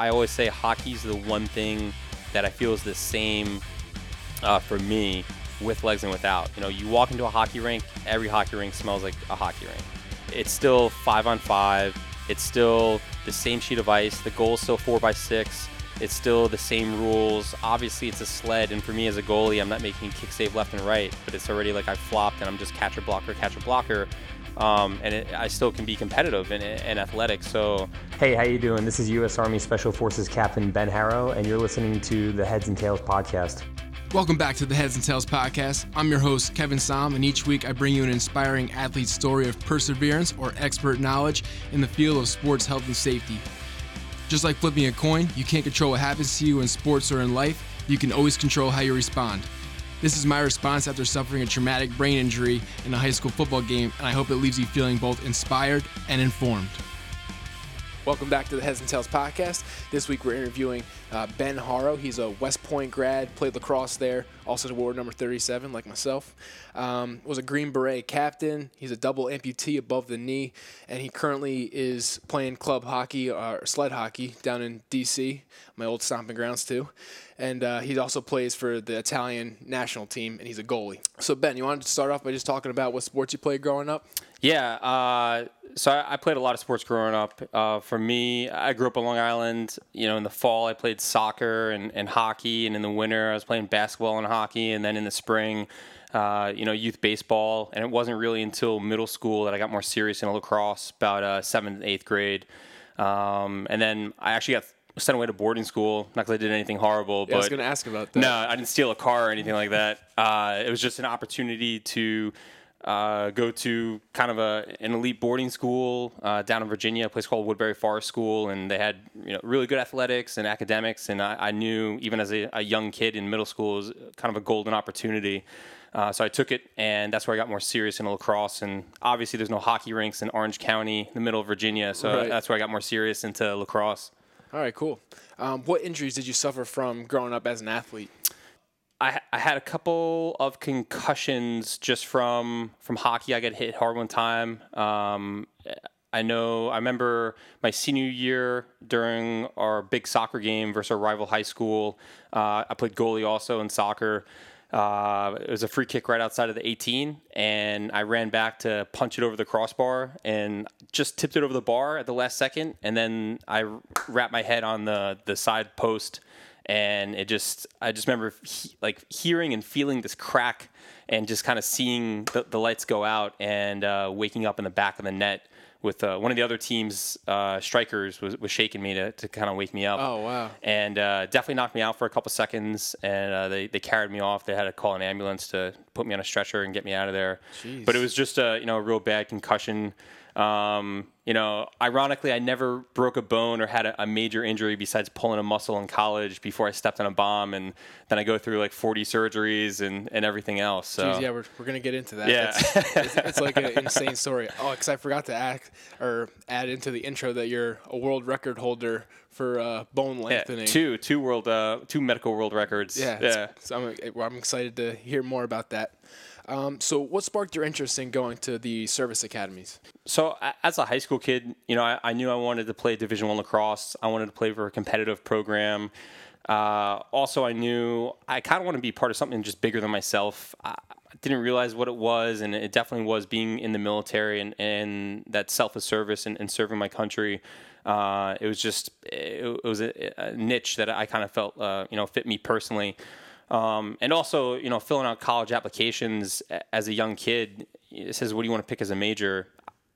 I always say hockey's the one thing that I feel is the same uh, for me with legs and without. You know, you walk into a hockey rink, every hockey rink smells like a hockey rink. It's still five on five. It's still the same sheet of ice. The goal is still four by six. It's still the same rules. Obviously, it's a sled, and for me as a goalie, I'm not making kick save left and right, but it's already like I flopped and I'm just catcher blocker, catcher blocker. Um, and it, I still can be competitive and, and athletic. So, hey, how you doing? This is U.S. Army Special Forces Captain Ben Harrow, and you're listening to the Heads and Tails podcast. Welcome back to the Heads and Tails podcast. I'm your host, Kevin Som, and each week I bring you an inspiring athlete's story of perseverance or expert knowledge in the field of sports health and safety. Just like flipping a coin, you can't control what happens to you in sports or in life, you can always control how you respond. This is my response after suffering a traumatic brain injury in a high school football game, and I hope it leaves you feeling both inspired and informed. Welcome back to the Heads and Tails podcast. This week we're interviewing uh, Ben Harrow. He's a West Point grad, played lacrosse there, also ward number 37, like myself. Um, was a Green Beret captain. He's a double amputee above the knee, and he currently is playing club hockey or uh, sled hockey down in D.C., my old stomping grounds too. And uh, he also plays for the Italian national team, and he's a goalie. So Ben, you wanted to start off by just talking about what sports you played growing up? Yeah, uh, so I, I, played a lot of sports growing up. Uh, for me, I grew up on Long Island. You know, in the fall, I played soccer and, and hockey, and in the winter, I was playing basketball and hockey, and then in the spring, uh, you know, youth baseball. And it wasn't really until middle school that I got more serious in lacrosse, about uh, seventh, eighth grade. Um, and then I actually got sent away to boarding school, not because I did anything horrible. Yeah, but I was going to ask about that. No, I didn't steal a car or anything like that. Uh, it was just an opportunity to uh, go to kind of a an elite boarding school uh, down in Virginia, a place called Woodberry Forest School, and they had you know really good athletics and academics. And I, I knew even as a, a, young kid in middle school, it was kind of a golden opportunity. Uh, so I took it, and that's where I got more serious in lacrosse. And obviously, there's no hockey rinks in Orange County, in the middle of Virginia. So right. that's where I got more serious into lacrosse. All right, cool. Um, what injuries did you suffer from growing up as an athlete? I, I had a couple of concussions just from from hockey. I got hit hard one time. Um, I know. I remember my senior year during our big soccer game versus our rival high school. Uh, I played goalie also in soccer. Uh, it was a free kick right outside of the 18, and I ran back to punch it over the crossbar and just tipped it over the bar at the last second, and then I wrapped my head on the the side post and it just I just remember he, like hearing and feeling this crack and just kind of seeing the, the, lights go out and uh, waking up in the back of the net with uh, one of the other team's uh, strikers was, was shaking me to, to kind of wake me up. Oh wow! And uh, definitely knocked me out for a couple seconds, and uh, they they carried me off. They had to call an ambulance to put me on a stretcher and get me out of there. Jeez. But it was just a you know a real bad concussion. Um, you know, ironically, I never broke a bone or had a, a, major injury besides pulling a muscle in college before I stepped on a bomb, and then I go through like 40 surgeries and, and everything else. So Jeez, yeah, we're, we're gonna get into that. Yeah, it's, it's, it's like an insane story. Oh, because I forgot to act or add into the intro that you're a world record holder for uh, bone lengthening. Yeah, two two world uh, two medical world records. Yeah, yeah. So I'm, I'm excited to hear more about that. Um, so, what sparked your interest in going to the service academies? So, as a high school kid, you know, I, I knew I wanted to play Division One lacrosse. I wanted to play for a competitive program. Uh, also, I knew I kind of want to be part of something just bigger than myself. I didn't realize what it was, and it definitely was being in the military and, and that selfless service and, and serving my country. Uh, it was just it, it was a, a, niche that I kind of felt uh, you know fit me personally. Um, and also, you know, filling out college applications as a young kid, it says, what do you want to pick as a major?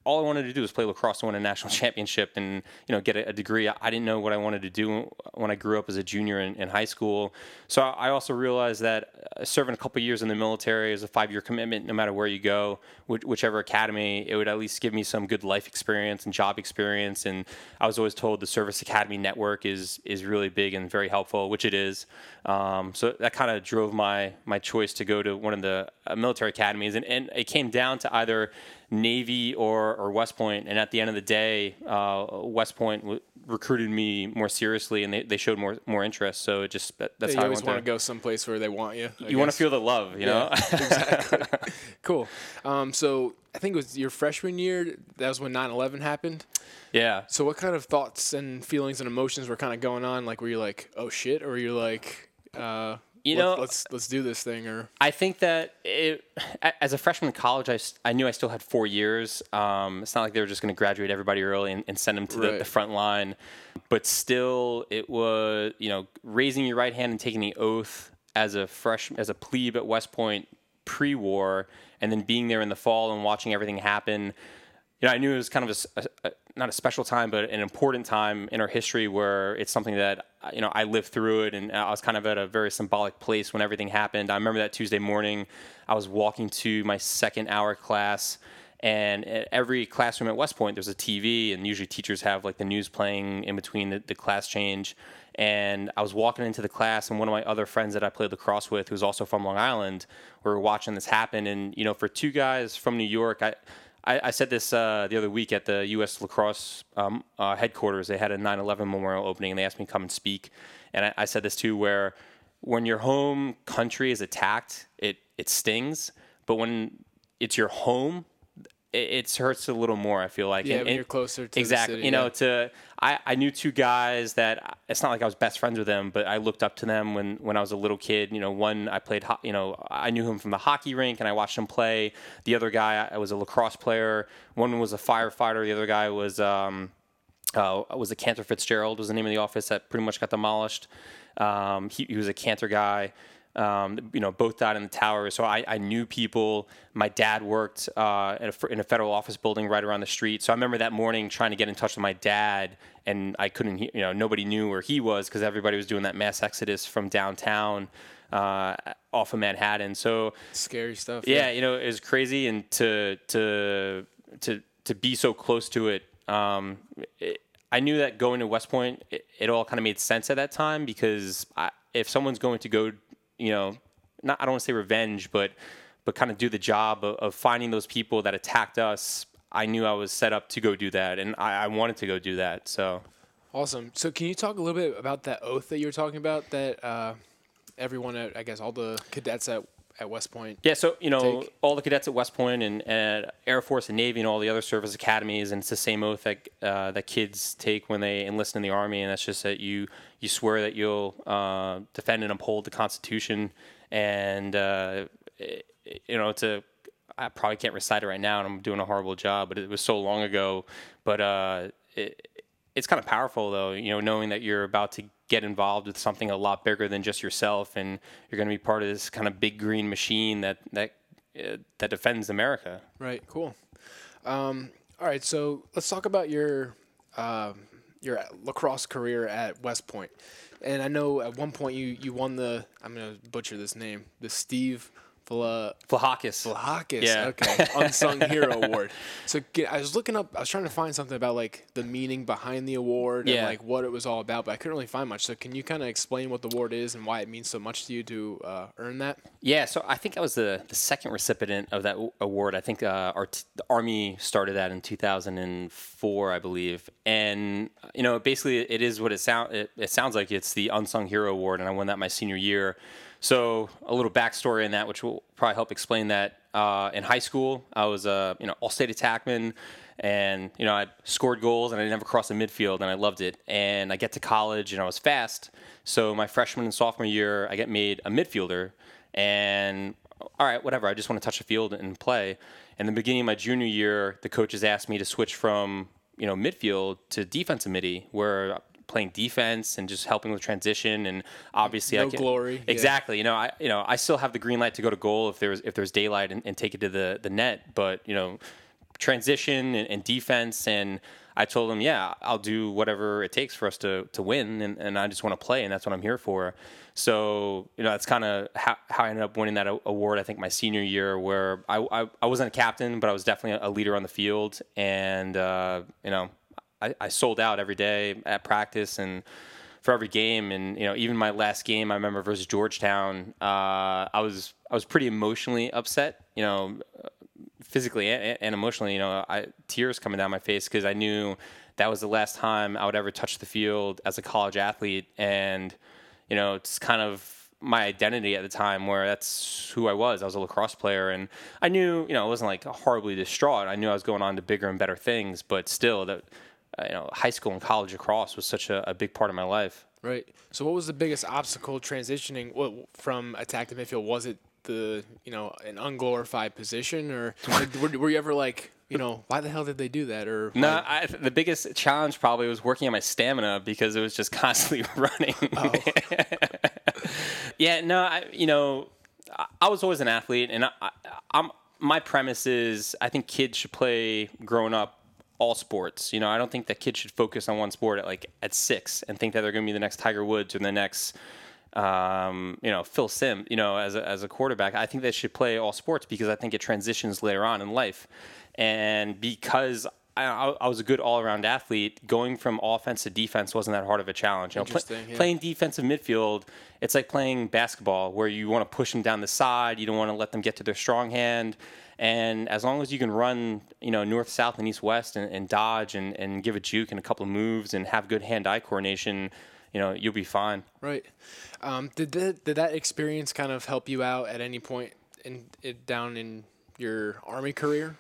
All I wanted to do was play lacrosse and win a national championship and you know get a, degree. I didn't know what I wanted to do when I grew up as a junior in, in high school. So I also realized that uh, serving a couple years in the military is a five year commitment, no matter where you go, whichever academy, it would at least give me some good life experience and job experience. And I was always told the Service Academy network is is really big and very helpful, which it is. Um, so that kind of drove my my choice to go to one of the uh, military academies, and, and it came down to either Navy or, or West Point. And at the end of the day, uh, West Point w- recruited me more seriously, and they, they showed more more interest. So it just that, that's yeah, how you always want to go someplace where they want you. I you want to feel the love, you yeah, know. exactly. cool. Um, so I think it was your freshman year. That was when 9/11 happened. Yeah. So what kind of thoughts and feelings and emotions were kind of going on? Like, were you like, oh shit, or were you like, uh, You let's, know- let's let's do this thing, or I think that it, as a freshman in college, I, I knew I still had four years. Um, it's not like they were just going to graduate everybody early and, and send them to the, the front line. But still, it was, you know, raising your right hand and taking the oath as a fresh, as a plebe at West Point pre-war, and then being there in the fall and watching everything happen. You know, I knew it was kind of a a, not a special time, but an important time in our history where it's something that uh, you know I lived through it, and I was kind of at a very symbolic place when everything happened. I remember that Tuesday morning, I was walking to my second hour class, and every classroom at West Point there's a TV, and usually teachers have like the news playing in between the, the class change. And I was walking into the class, and one of my other friends that I played lacrosse with, who's also from Long Island, we were watching this happen. And you know, for two guys from New York, I I, I said this uh, the other week at the U.S. Lacrosse um, uh, headquarters. They had a 9/11 memorial opening, and they asked me to come and speak. And I, I said this too, where when your home country is attacked, it it stings, but when it's your home, it, hurts a little more. I feel like Yeah, And- you're closer to the exactly. city, you know, yeah. to I, I knew two guys that it's not like I was best friends with them, but I looked up to them when, when I was a little kid. You know, one I played, ho- you know, I knew him from the hockey rink and I watched him play. The other guy, I was a lacrosse player. One was a firefighter. The other guy was um, uh, was a Cantor Fitzgerald was the name of the office that pretty much got demolished. Um, he, he was a Cantor guy. Um, you know, both died in the tower. So I, I knew people. My dad worked uh, in, a, in a federal office building right around the street. So I remember that morning trying to get in touch with my dad, and I couldn't. You know, nobody knew where he was because everybody was doing that mass exodus from downtown uh, off of Manhattan. So scary stuff. yeah, you know, it was crazy, and to to to to be so close to it. Um, it I knew that going to West Point, it, it all kind of made sense at that time because I, if someone's going to go, you know, not I don't want to say revenge, but but kind of do the job of, of finding those people that attacked us. I knew I was set up to go do that, and I, I wanted to go do that. So Awesome. So can you talk a little bit about that oath that you were talking about that uh, everyone at I guess all the cadets at at West Point. Yeah, so you know take? all the cadets at West Point and, and Air Force and Navy and all the other service academies, and it's the same oath that uh, that kids take when they enlist in the Army, and that's just that you you swear that you'll uh, defend and uphold the Constitution, and uh, it, you know it's a I probably can't recite it right now, and I'm doing a horrible job, but it was so long ago. But uh, it, it's kind of powerful, though, you know, knowing that you're about to get involved with something a lot bigger than just yourself, and you're going to be part of this kind of big green machine that that uh, that defends America. Right. Cool. Um, all right. So let's talk about your um, your lacrosse career at West Point. And I know at one point you you won the I'm gonna butcher this name the Steve Vla Vlahakis. Vlahakis. Yeah. Okay. Unsung Hero Award. So get, I was looking up. I was trying to find something about like the meaning behind the award and like what it was all about, but I couldn't really find much. So can you kind of explain what the award is and why it means so much to you to uh, earn that? Yeah, so I think I was the, the second recipient of that award. I think uh, our t- the Army started that in 2004, I believe. And you know, basically, it is what it sound. It, it sounds like it's the unsung hero award, and I won that my senior year. So a little backstory in that, which will probably help explain that. Uh, in high school, I was a you know all-state attackman, and you know I scored goals, and I never crossed the midfield, and I loved it. And I get to college, and I was fast. So my freshman and sophomore year, I get made a midfielder, and all right, whatever. I just want to touch the field and play. In the beginning of my junior year, the coaches asked me to switch from you know midfield to defensive midi, where playing defense and just helping with transition and obviously I No can, glory, yeah. exactly you know I you know I still have the green light to go to goal if there's if there's daylight and, and take it to the the net but you know transition and, and defense and I told him yeah I'll do whatever it takes for us to to win and, and I just want to play and that's what I'm here for so you know that's kind of how, how I ended up winning that award I think my senior year where I, I, I wasn't a captain but I was definitely a leader on the field and uh, you know I, I sold out every day at practice and for every game and you know even my last game I remember versus Georgetown uh, I was I was pretty emotionally upset you know physically and, and emotionally you know I tears coming down my face because I knew that was the last time I would ever touch the field as a college athlete and you know it's kind of my identity at the time where that's who I was. I was a lacrosse player and I knew, you know, it wasn't like horribly distraught. I knew I was going on to bigger and better things, but still that uh, you know, high school and college lacrosse was such a, a big part of my life. Right. So, what was the biggest obstacle transitioning from attack to midfield? Was it the you know an unglorified position, or were, were you ever like you know why the hell did they do that? Or No, I, the biggest challenge probably was working on my stamina because it was just constantly running. yeah, no, I, you know, I, I was always an athlete, and I, I, I'm my premise is I think kids should play growing up all sports. You know, I don't think that kids should focus on one sport at like at six and think that they're going to be the next Tiger Woods or the next. Um, you know, Phil Simms, you know, as a, as a quarterback, I think they should play all sports because I think it transitions later on in life. And because I, I was a good all around athlete, going from offense to defense wasn't that hard of a challenge. You know, yeah. playing defensive midfield, it's like playing basketball where you want to push them down the side, you don't want to let them get to their strong hand. And as long as you can run, you know, north, south, and east, west, and, and dodge and, and give a juke and a couple of moves and have good hand-eye coordination, you know, you'll be fine. right. Um, did that did that experience kind of help you out at any point in it down in your army career?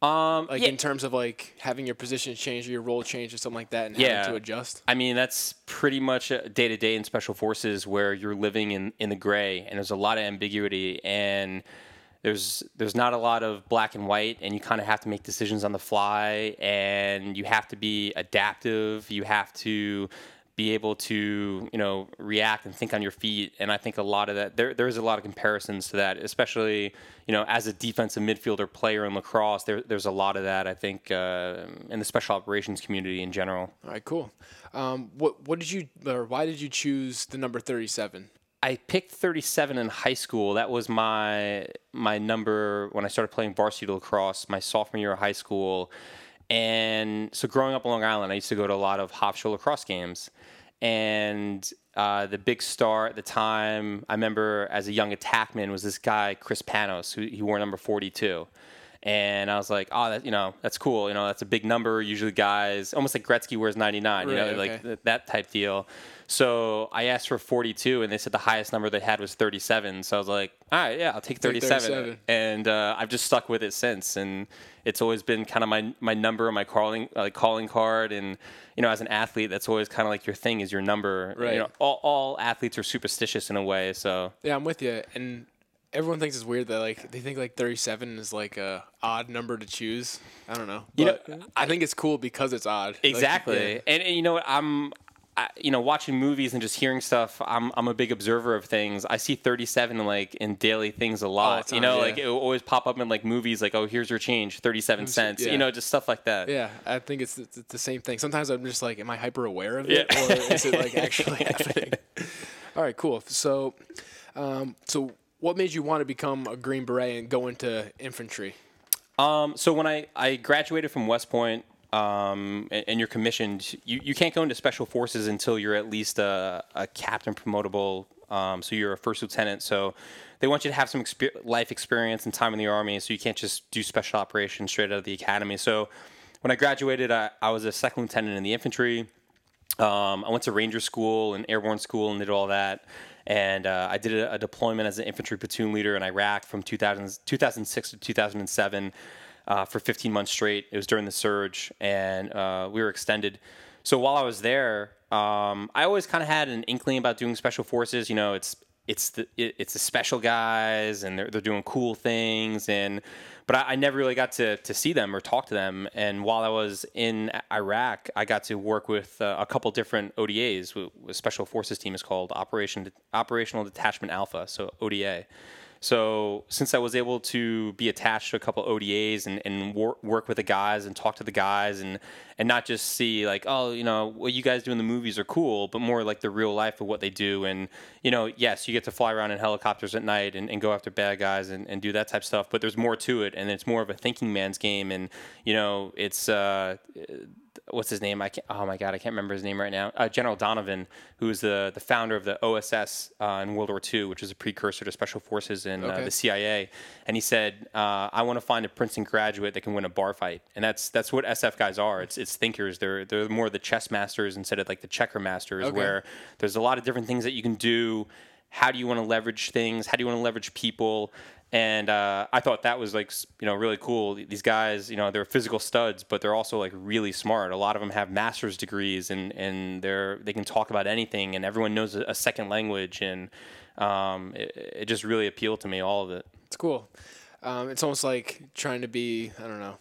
Um, Like yeah, in terms of like having your position change or your role change or something like that, and Yeah. having to adjust. I mean, that's pretty much day to day in special forces where you're living in, in the gray and there's a lot of ambiguity and there's there's not a lot of black and white and you kind of have to make decisions on the fly and you have to be adaptive. You have to be able to you know react and think on your feet and i think a lot of that there there's a lot of comparisons to that especially you know as a defensive midfielder player in lacrosse there, there's a lot of that i think uh, in the special operations community in general All right, cool. Um, what what did you or why did you choose the number thirty seven? I picked 37 in high school. That was my my number when I started playing varsity lacrosse my sophomore year of high school. And so growing up on Long Island, I used to go to a lot of Hofstra lacrosse games. And uh, the big star at the time, I remember as a young attackman, was this guy Chris Panos, who he wore number 42. And I was like, oh, that you know, that's cool. You know, that's a big number. Usually, guys, almost like Gretzky wears 99. you know, Right, like okay. th- that type deal. So I asked for 42, and they said the highest number they had was 37. So I was like, all right, yeah, I'll take 37. 37. And uh, I've just stuck with it since, and it's always been kind of my my number, on my calling like calling card, and you know, as an athlete, that's always kind of like your thing is your number. Right. You know, all, all athletes are superstitious in a way, so Yeah, I'm with you. And everyone thinks it's weird that like they think like 37 is like a odd number to choose. I don't know. You know, But I think it's cool because it's odd. Like, Exactly. yeah. And, and you know what? I'm, I, you know, watching movies and just hearing stuff. I'm, I'm a big observer of things. I see 37 like in daily things a lot. the you know, yeah. like it will always pop up in like movies, like oh, here's your change, 37 cents. yeah. You know, just stuff like that. Yeah, I think it's, it's the same thing. Sometimes I'm just like, am I hyper aware of it, or is it like actually happening? All right, cool. So, um, so what made you want to become a Green Beret and go into infantry? Um, so when I, I graduated from West Point, um, and, and you're commissioned, you, you can't go into special forces until you're at least a, a captain promotable. Um, so you're a first lieutenant. So they want you to have some exper- life experience and time in the army. So you can't just do special operations straight out of the academy. So when I graduated, I, I was a second lieutenant in the infantry. Um, I went to Ranger School and Airborne School and did all that. And uh, I did a, a deployment as an infantry platoon leader in Iraq from 2000, 2006 to 2007 uh, for 15 months straight. It was during the surge, and uh, we were extended. So while I was there, um, I always kind of had an inkling about doing special forces. You know, it's it's the it, it's the special guys, and they're they're doing cool things, and but I, I never really got to to see them or talk to them. And while I was in Iraq, I got to work with uh, a couple different ODAs. A special forces team is called Operation Operational Detachment Alpha, so ODA. So since I was able to be attached to a couple ODAs and, and wor- work with the guys and talk to the guys and and not just see like oh you know what you guys do in the movies are cool, but more like the real life of what they do. And you know yes you get to fly around in helicopters at night and, and go after bad guys and, and do that type of stuff, but there's more to it and it's more of a thinking man's game. And you know it's uh, what's his name? I can't, oh my god, I can't remember his name right now. Uh, General Donovan, who is the the founder of the OSS uh, in World War II, which is a precursor to Special Forces in uh, the CIA. And he said, uh, "I want to find a Princeton graduate that can win a bar fight." And that's that's what SF guys are. It's it's thinkers. They're they're more the chess masters instead of like the checker masters, Okay. where there's a lot of different things that you can do. How do you want to leverage things? How do you want to leverage people? And uh, I thought that was like you know really cool. These guys, you know, they're physical studs, but they're also like really smart. A lot of them have master's degrees, and and they're they can talk about anything, and everyone knows a, second language, and um, it, it just really appealed to me, all of it. It's cool. Um, it's almost like trying to be, I don't know,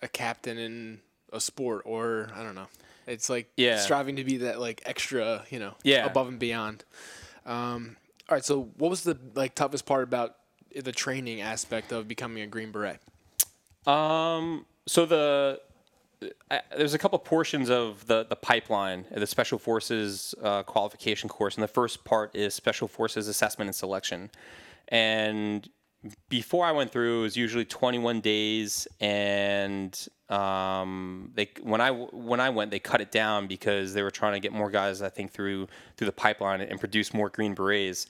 a captain in a sport, or I don't know. It's like Yeah. striving to be that like extra, you know, Yeah. above and beyond. Um, all right. So, what was the like toughest part about the training aspect of becoming a Green Beret? Um, so the I, there's a couple portions of the the pipeline, the Special Forces uh, qualification course, and the first part is Special Forces assessment and selection. And before I went through, it was usually 21 days, and um, they when I when I went, they cut it down because they were trying to get more guys, I think, through through the pipeline and produce more Green Berets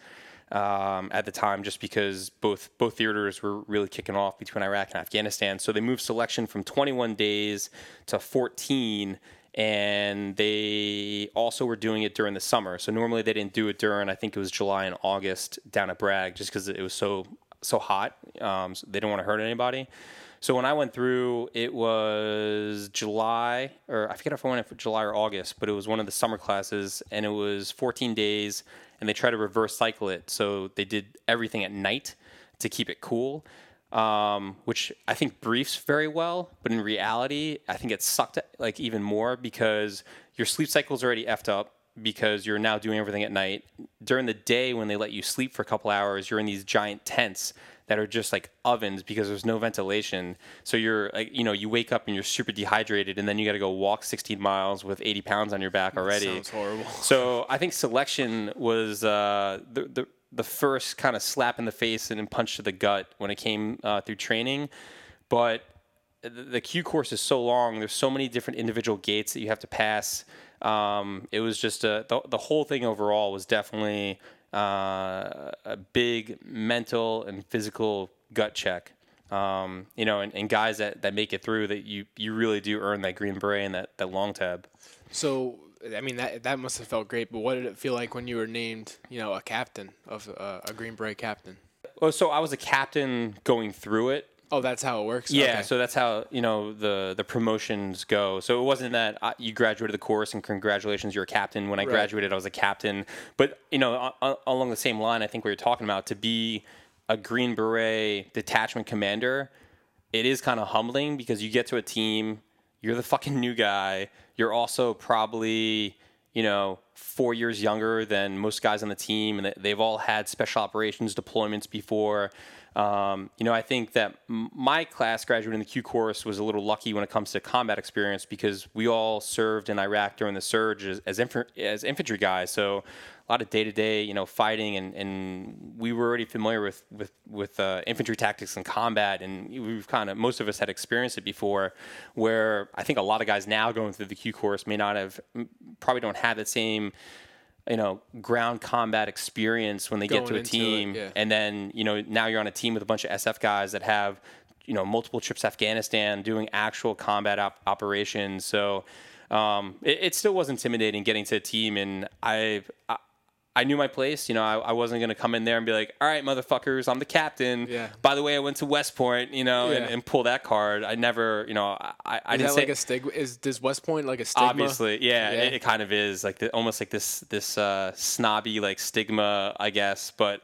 um, at the time, just because both both theaters were really kicking off between Iraq and Afghanistan. So they moved selection from 21 days to 14, and they also were doing it during the summer. So normally they didn't do it during, I think it was July and August down at Bragg, just because it was so so hot. Um, so they didn't want to hurt anybody. So when I went through, it was July, or I forget if I went for July or August, but it was one of the summer classes, and it was 14 days, and they try to reverse cycle it. So they did everything at night to keep it cool, um, which I think briefs very well, but in reality, I think it sucked like even more because your sleep cycle is already effed up because you're now doing everything at night. During the day, when they let you sleep for a couple hours, you're in these giant tents that are just like ovens because there's no ventilation. So you're like, you know, you wake up and you're super dehydrated, and then you got to go walk 16 miles with 80 pounds on your back already. Sounds horrible. So I think selection was uh, the, the the first kind of slap in the face and punch to the gut when it came uh, through training, but the the Q course is so long. There's so many different individual gates that you have to pass. Um, it was just a, the the whole thing overall was definitely uh, a big mental and physical gut check. Um, you know, and, and guys that, that make it through that you you really do earn that green beret and that, that long tab. So, I mean, that that must have felt great. But what did it feel like when you were named, you know, a captain of uh, a Green Beret captain? Oh, so I was a captain going through it. Oh, that's how it works. Yeah, Okay. so that's how you know the the promotions go. So it wasn't that uh, you graduated the course and congratulations, you're a captain. When I graduated, I was a captain. But you know, a- a- along the same line, I think we you're talking about to be a Green Beret detachment commander, it is kind of humbling because you get to a team, you're the fucking new guy. You're also probably you know four years younger than most guys on the team, and they've all had special operations deployments before. Um, you know, I think that my class graduating the Q course was a little lucky when it comes to combat experience because we all served in Iraq during the surge as as, inf- as infantry guys. So a lot of day to day, you know, fighting, and, and we were already familiar with with with uh, infantry tactics and combat, and we've kind of most of us had experienced it before. Where I think a lot of guys now going through the Q course may not have, probably don't have that same you know ground combat experience when they get to a into it, team yeah. and then you know now you're on a team with a bunch of SF guys that have you know multiple trips to Afghanistan doing actual combat op- operations so um, it, it still was intimidating getting to a team and I, I I knew my place. You know, I, I wasn't going to come in there and be like, all right, motherfuckers, I'm the captain. Yeah. By the way, I went to West Point, you know, and, and pull that card. I never, you know, I, I Is didn't that say like a stigma? Is does West Point like a stigma? obviously yeah, Yeah. It, it kind of is like the, almost like this this uh, snobby like stigma i guess but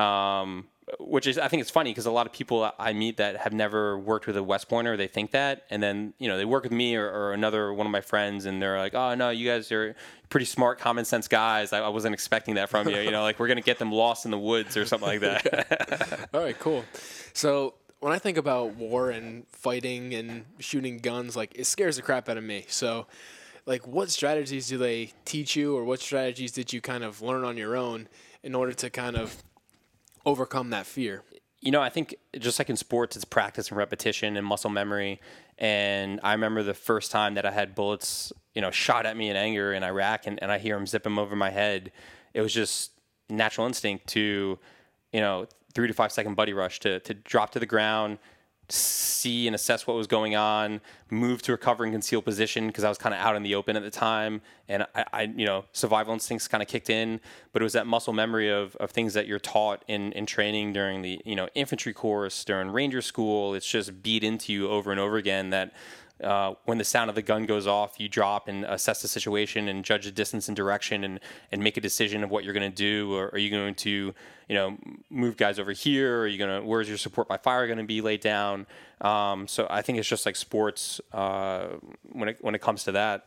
um, which is i think it's funny because a lot of people i meet that have never worked with a west pointer they think that and then you know they work with me or, or another one of my friends and they're like oh no you guys are pretty smart common sense guys i, I wasn't expecting that from you you know like we're gonna get them lost in the woods or something like that All right, cool. So when I think about war and fighting and shooting guns, like it scares the crap out of me. So, like, what strategies do they teach you, or what strategies did you kind of learn on your own in order to kind of overcome that fear? you know, I think just like in sports, it's practice and repetition and muscle memory. And I remember the first time that I had bullets, you know, shot at me in anger in Iraq and, and I hear them zip them over my head. It was just natural instinct to, you know, three to five second buddy rush to, to drop to the ground, see and assess what was going on, move to a cover and conceal position because I was kind of out in the open at the time, and I, I you know survival instincts kind of kicked in. But it was that muscle memory of, of things that you're taught in, in training during the you know infantry course, during ranger school. It's just beat into you over and over again that uh, when the sound of the gun goes off, you drop and assess the situation and judge the distance and direction and, and make a decision of what you're going to do. Or are you going to, you know, move guys over here? Are you going to, where's your support by fire going to be laid down? Um, so I think it's just like sports uh, when it when it comes to that.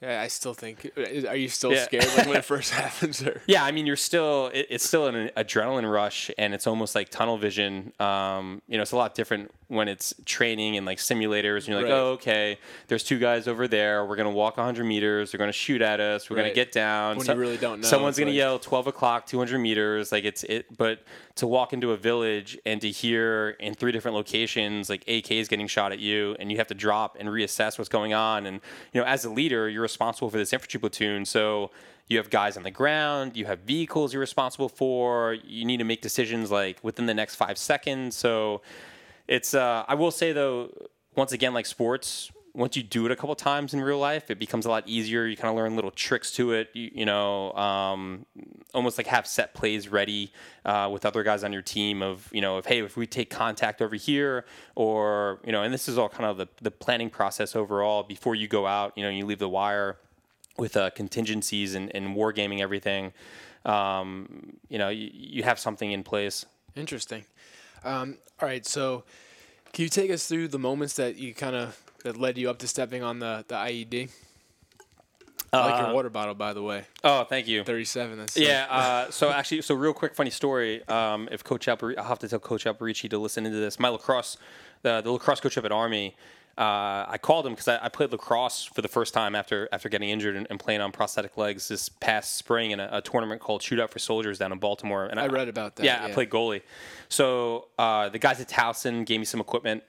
Yeah, I still think. Are you still Yeah. scared like when it first happens? Or? Yeah, I mean, you're still it, it's still an adrenaline rush, and it's almost like tunnel vision. Um, you know, it's a lot different when it's training and like simulators. And you're like, Right. oh, okay, there's two guys over there. We're gonna walk 100 meters. They're gonna shoot at us. We're gonna get down. When you really don't know, Someone's gonna like- yell 12 o'clock, 200 meters. Like it's it, but to walk into a village and to hear in three different locations like AK is getting shot at you, and you have to drop and reassess what's going on. And you know, as a leader, you're responsible for this infantry platoon, so you have guys on the ground, you have vehicles you're responsible for. You need to make decisions like within the next five seconds. So it's uh, I will say though, once again, like sports, once you do it a couple times in real life, it becomes a lot easier. You kind of learn little tricks to it. You, you know, um, almost like have set plays ready uh, with other guys on your team. Of you know, if hey, if we take contact over here, or you know, and this is all kind of the the planning process overall before you go out. You know, you leave the wire with uh, contingencies and, and wargaming everything. Um, you know, you, you have something in place. Interesting. Um, all right, so can you take us through the moments that you kind of that led you up to stepping on the the IED? I like Uh, your water bottle, by the way. Oh, thank you. Thirty-seven. That's Yeah. Uh, so actually, so real quick, funny story. Um, if Coach Alberi- I'll have to tell Coach Alberici to listen into this. My lacrosse, the, the lacrosse coach up at Army, uh, I called him because I, I played lacrosse for the first time after after getting injured and, and playing on prosthetic legs this past spring in a, a tournament called Shootout for Soldiers down in Baltimore. And I read about that, Yeah, I played goalie. So uh, the guys at Towson gave me some equipment.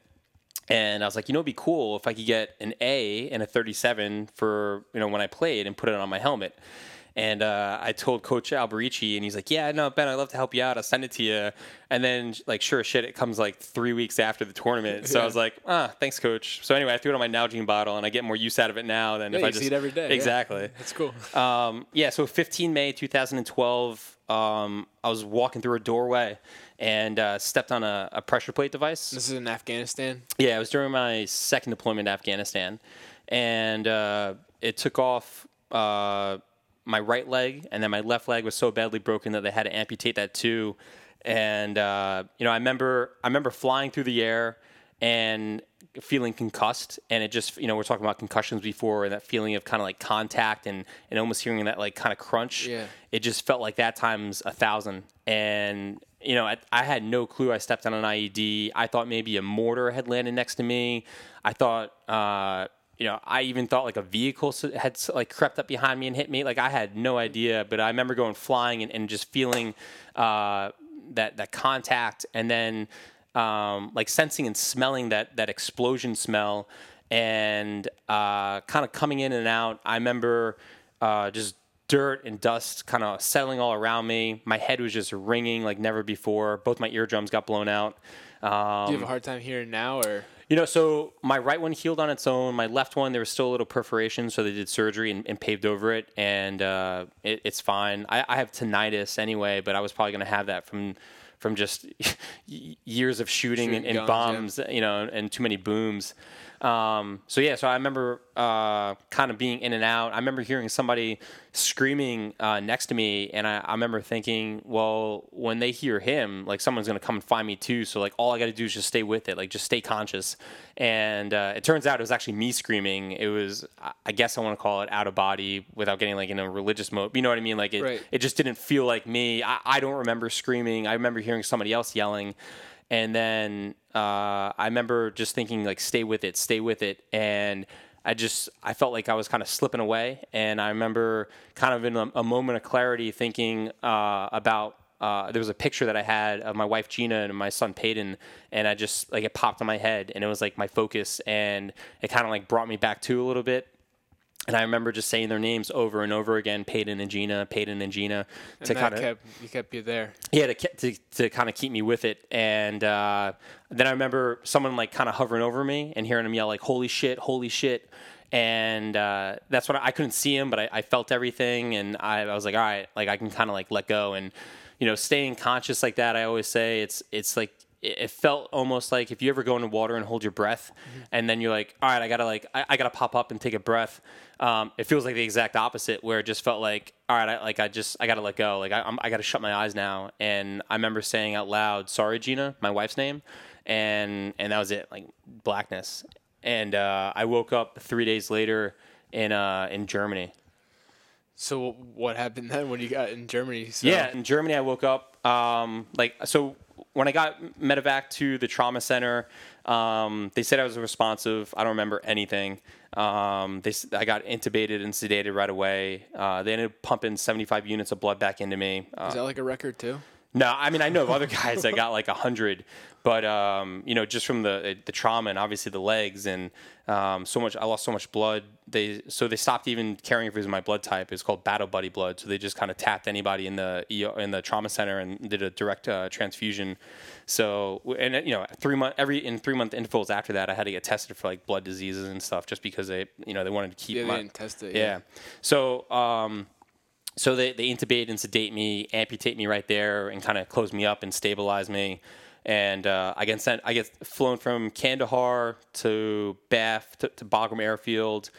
And I was like, you know, it'd be cool if I could get an A and a 37 for, you know, when I played and put it on my helmet. And uh, I told Coach Alberici, and he's like, yeah, no, Ben, I'd love to help you out. I'll send it to you. And then, like, sure shit, it comes like three weeks after the tournament. So I was like, ah, thanks, Coach. So anyway, I threw it on my Nalgene bottle, and I get more use out of it now than Yeah, if I you just see it every day. yeah. Exactly. That's cool. Um, yeah, so 15 May 2012, um, I was walking through a doorway and uh, stepped on a, a pressure plate device. This is in Afghanistan. Yeah, it was during my second deployment to Afghanistan, and uh, it took off uh, my right leg, and then my left leg was so badly broken that they had to amputate that too. And uh, you know, I remember I remember flying through the air and feeling concussed, and it just you know we're talking about concussions before, and that feeling of kind of like contact and and almost hearing that like kind of crunch. Yeah. It just felt like that times a thousand, and you know, I, I had no clue I stepped on an IED. I thought maybe a mortar had landed next to me. I thought, uh, you know, I even thought like a vehicle had like crept up behind me and hit me. Like I had no idea, but I remember going flying and, and just feeling uh, that that contact, and then um, like sensing and smelling that that explosion smell, and uh, kind of coming in and out. I remember uh, just dirt and dust kind of settling all around me. My head was just ringing like never before. Both my eardrums got blown out. Um, Do you have a hard time hearing now, or you know, so my right one healed on its own. My left one, there was still a little perforation, so they did surgery and, and paved over it, and uh, it, it's fine. I, I have tinnitus anyway, but I was probably going to have that from from just years of shooting, and, Shooting and guns, bombs, you know, and too many booms. Um, so yeah, so I remember uh, kind of being in and out. I remember hearing somebody screaming uh, next to me, and I, I remember thinking, well, when they hear him, like someone's gonna come and find me too. So like all I got to do is just stay with it, like just stay conscious. And uh, it turns out it was actually me screaming. It was, I- guess I want to call it out of body without getting like in a religious mode. You know what I mean? Like it, Right. it just didn't feel like me. I, I don't remember screaming. I remember hearing somebody else yelling. And then uh, I remember just thinking like, stay with it, stay with it. And I just, I felt like I was kind of slipping away. And I remember kind of in a, a moment of clarity thinking uh, about, uh, there was a picture that I had of my wife Gina and my son Peyton, and I just like it popped in my head, and it was like my focus, and it kind of like brought me back to a little bit And I remember just saying their names over and over again, Peyton and Gina, Peyton and Gina, And to kind of kept you kept you there. yeah, to, to, to kind of keep me with it. And uh, then I remember someone like kind of hovering over me and hearing him yell like, "Holy shit! Holy shit!" And uh, that's when I, I couldn't see him, but I, I felt everything, and I, I was like, "All right, like I can kind of like let go." And you know, staying conscious like that, I always say it's it's like it felt almost like if you ever go into water and hold your breath, and then you're like, all right, I gotta like, I, I gotta pop up and take a breath. Um, it feels like the exact opposite, where it just felt like, all right, I, like I just, I gotta let go, like I, I'm, I gotta shut my eyes now. And I remember saying out loud, "Sorry, Gina," my wife's name, and and that was it, like blackness. And uh, I woke up three days later in uh, in Germany. So what happened then when you got in Germany? So, Yeah, in Germany, I woke up um, like so. When I got medevac to the trauma center, um, they said I was responsive. I don't remember anything. Um, they, I got intubated and sedated right away. Uh, they ended up pumping 75 units of blood back into me. Uh, Is that like a record too? No, I mean I know of other guys that got like a hundred, but um, you know just from the the trauma and obviously the legs and um, so much I lost so much blood. They so they stopped even caring if it was my blood type. It's called battle buddy blood. So they just kind of tapped anybody in the in the trauma center and did a direct uh, transfusion. So and you know three month every in three month intervals after that I had to get tested for like blood diseases and stuff just because they you know they wanted to keep Yeah, they didn't test it. yeah. So, um, so they, they intubate and sedate me, amputate me right there, and kind of close me up and stabilize me. And uh, I get sent. I get flown from Kandahar to Bath to, to Bagram Airfield,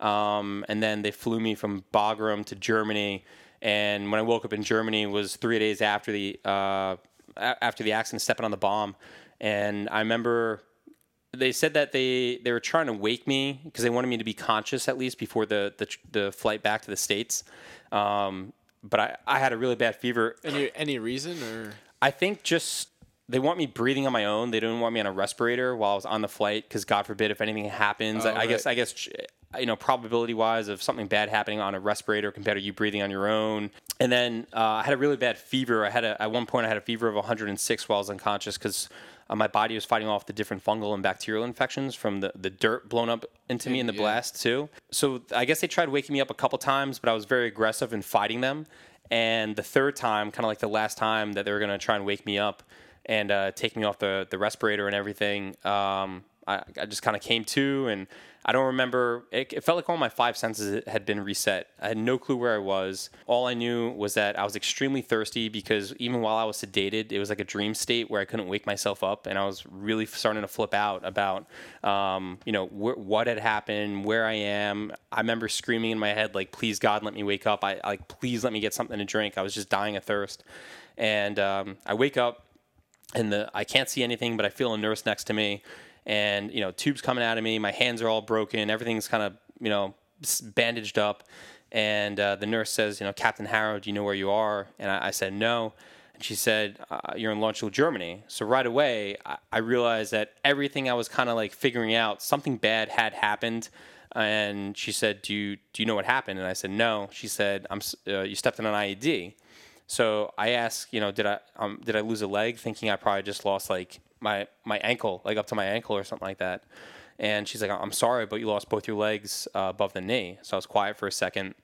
um, and then they flew me from Bagram to Germany. And when I woke up in Germany, was three days after the uh, after the accident, stepping on the bomb. And I remember they said that they they were trying to wake me because they wanted me to be conscious at least before the the, the flight back to the states. Um, but I, I had a really bad fever. Any any reason or I think just they want me breathing on my own. They didn't want me on a respirator while I was on the flight because God forbid if anything happens. Oh, I, I guess. I guess you know probability wise of something bad happening on a respirator compared to you breathing on your own. And then uh, I had a really bad fever. I had a, at one point I had a fever of 106 while I was unconscious because. Uh, my body was fighting off the different fungal and bacterial infections from the, the dirt blown up into me in the Yeah. blast too. So I guess they tried waking me up a couple times, but I was very aggressive in fighting them. And the third time, kind of like the last time that they were going to try and wake me up and uh, take me off the, the respirator and everything, um, I, I just kind of came to and I don't remember. It, it felt like all my five senses had been reset. I had no clue where I was. All I knew was that I was extremely thirsty because even while I was sedated, it was like a dream state where I couldn't wake myself up, and I was really starting to flip out about, um, you know, wh- what had happened, where I am. I remember screaming in my head like, "Please God, let me wake up! I like, please let me get something to drink." I was just dying of thirst, and um, I wake up and the I can't see anything, but I feel a nurse next to me, and you know tubes coming out of me. My hands are all broken. Everything's kind of you know bandaged up, and uh, the nurse says, you know, Captain Harrow, do you know where you are? And I, I said no. And she said, uh, "You're in Landstuhl, Germany." So right away, I, I realized that everything I was kind of like figuring out, something bad had happened. And she said, "Do you do you know what happened?" And I said, "No." She said, "I'm uh, you stepped in an IED." So I asked, you know, did I um, did I lose a leg? Thinking I probably just lost like my my ankle, like up to my ankle or something like that. And she's like, I'm sorry, but you lost both your legs uh, above the knee. So I was quiet for a second.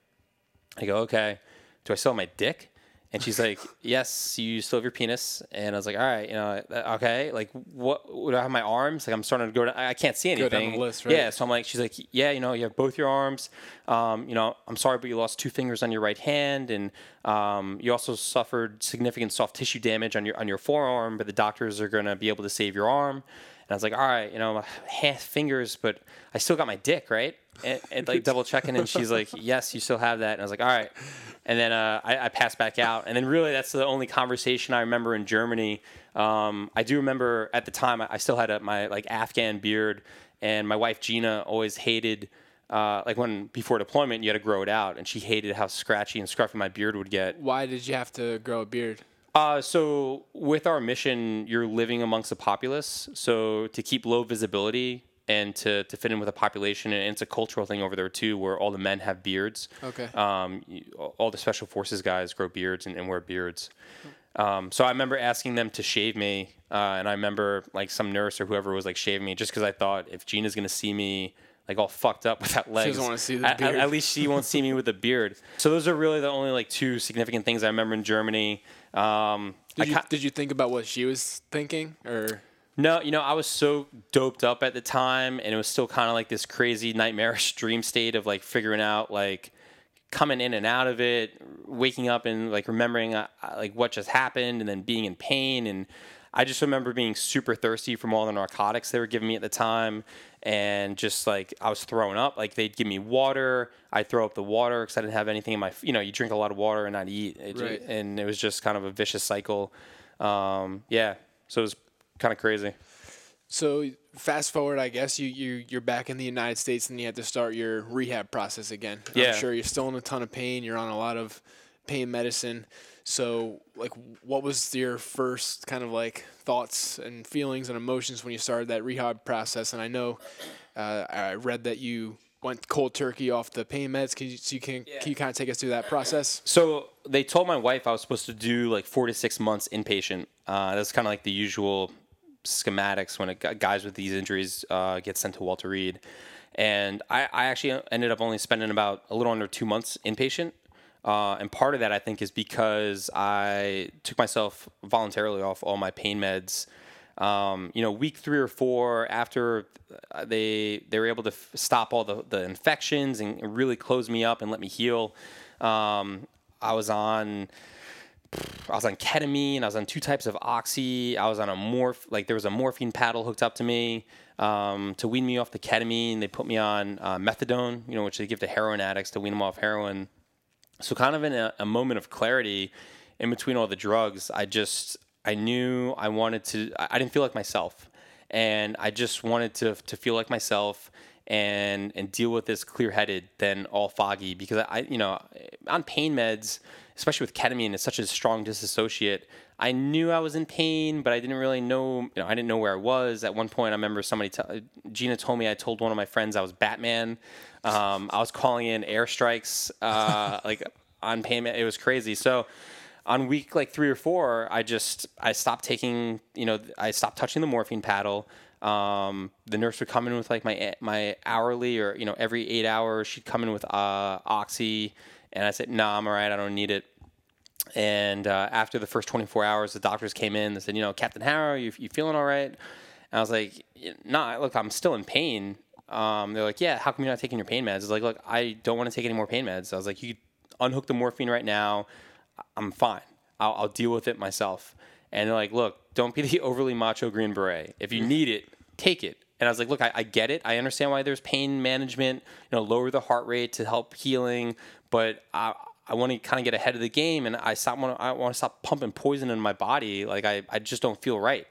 I go, okay. Do I still have my dick? And she's like, yes, you still have your penis. And I was like, all right, you know, uh, okay. Like, what? Would I have my arms? Like, I'm starting to go. Down, I can't see Go anything. down the list, right? Yeah. So I'm like, she's like, yeah, you know, you have both your arms. Um, you know, I'm sorry, but you lost two fingers on your right hand, and um, you also suffered significant soft tissue damage on your on your forearm. But the doctors are going to be able to save your arm. And I was like, all right, you know, my hand, fingers, but I still got my dick, right? And, and like double checking, and she's like, yes, you still have that. And I was like, all right. And then uh, I, I passed back out. And then really, that's the only conversation I remember in Germany. Um, I do remember at the time I I still had a, my like Afghan beard, and my wife Gina always hated. Uh, like when before deployment, you had to grow it out, and she hated how scratchy and scruffy my beard would get. why did you have to grow a beard? Uh, so with our mission, you're living amongst the populace. So to keep low visibility and to, to fit in with the population, and it's a cultural thing over there too, where all the men have beards. Okay. Um, all the special forces guys grow beards and, and wear beards. Um, so I remember asking them to shave me, uh, and I remember like some nurse or whoever was like shaving me, just because I thought if Gina's gonna see me like all fucked up without legs. doesn't wanna see the At- at- At, least she won't see me with a beard. So those are really the only like two significant things I remember in Germany. Um, Did you, did you think about what she was thinking, or no, you know, I was so doped up at the time, and it was still kind of like this crazy nightmarish dream state of like figuring out like coming in and out of it, waking up and like remembering uh, uh, like what just happened, and then being in pain. And I just remember being super thirsty from all the narcotics they were giving me at the time, and just like I was throwing up. Like they'd give me water, I'd throw up the water because I didn't have anything in my. You know, you drink a lot of water and not eat, It Right. and it was just kind of a vicious cycle. Um, yeah, so it was kind of crazy. so? Fast forward, I guess you you you're back in the United States and you had to start your rehab process again. Yeah. I'm sure you're still in a ton of pain. You're on a lot of pain medicine. So, like, what was your first kind of like thoughts and feelings and emotions when you started that rehab process? And I know uh, I read that you went cold turkey off the pain meds. Can you, so you can can you kind of take us through that process? So they told my wife I was supposed to do like four to six months inpatient. Uh, that's kind of like the usual schematics when gu- guys with these injuries uh, get sent to Walter Reed. And I, I actually ended up only spending about a little under two months inpatient. Uh, and part of that, I think, is because I took myself voluntarily off all my pain meds. Um, you know, week three or four after uh, they they were able to f- stop all the, the infections and really close me up and let me heal. Um, I was on I was on ketamine. I was on two types of oxy. I was on a morph like there was a morphine paddle hooked up to me um, to wean me off the ketamine. They put me on uh, methadone, you know, which they give to heroin addicts to wean them off heroin. So kind of in a, a moment of clarity in between all the drugs, I just I knew I wanted to. I didn't feel like myself, and I just wanted to to feel like myself and and deal with this clear headed than all foggy because I you know on pain meds, especially with ketamine, it's such a strong disassociate. I knew I was in pain, but I didn't really know. You know, I didn't know where I was. At one point, I remember somebody, t- Gina told me I told one of my friends I was Batman. Um, I was calling in airstrikes, uh, like on payment. It was crazy. So on week like three or four, I just I stopped taking. You know, I stopped touching the morphine paddle. Um, the nurse would come in with like my my hourly or you know every eight hours she'd come in with uh, oxy, and I said, "Nah, I'm alright. I don't need it." And uh, after the first 24 hours, the doctors came in. They said, "You know, Captain Harrow, you, you feeling all right?" And I was like, "Nah, look, I'm still in pain." Um, they're like, "Yeah, how come you're not taking your pain meds?" I was like, "Look, I don't want to take any more pain meds." I was like, "You could unhook the morphine right now. I'm fine. I'll, I'll deal with it myself." And they're like, "Look, don't be the overly macho green beret. If you need it, take it." And I was like, "Look, I, I get it. I understand why there's pain management. You know, lower the heart rate to help healing, but I." I want to kind of get ahead of the game, and I stop. Want I want to stop pumping poison in my body. Like I, I just don't feel right.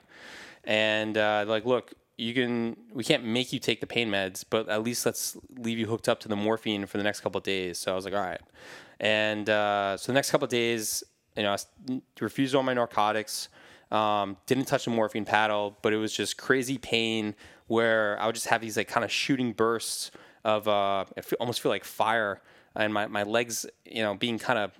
And uh, like, look, you can. We can't make you take the pain meds, but at least let's leave you hooked up to the morphine for the next couple days. So I was like, all right. And uh, so the next couple days, you know, I refused all my narcotics. Um, didn't touch the morphine paddle, but it was just crazy pain where I would just have these like kind of shooting bursts of uh, I feel, almost feel like fire, and my, my legs, you know, being kind of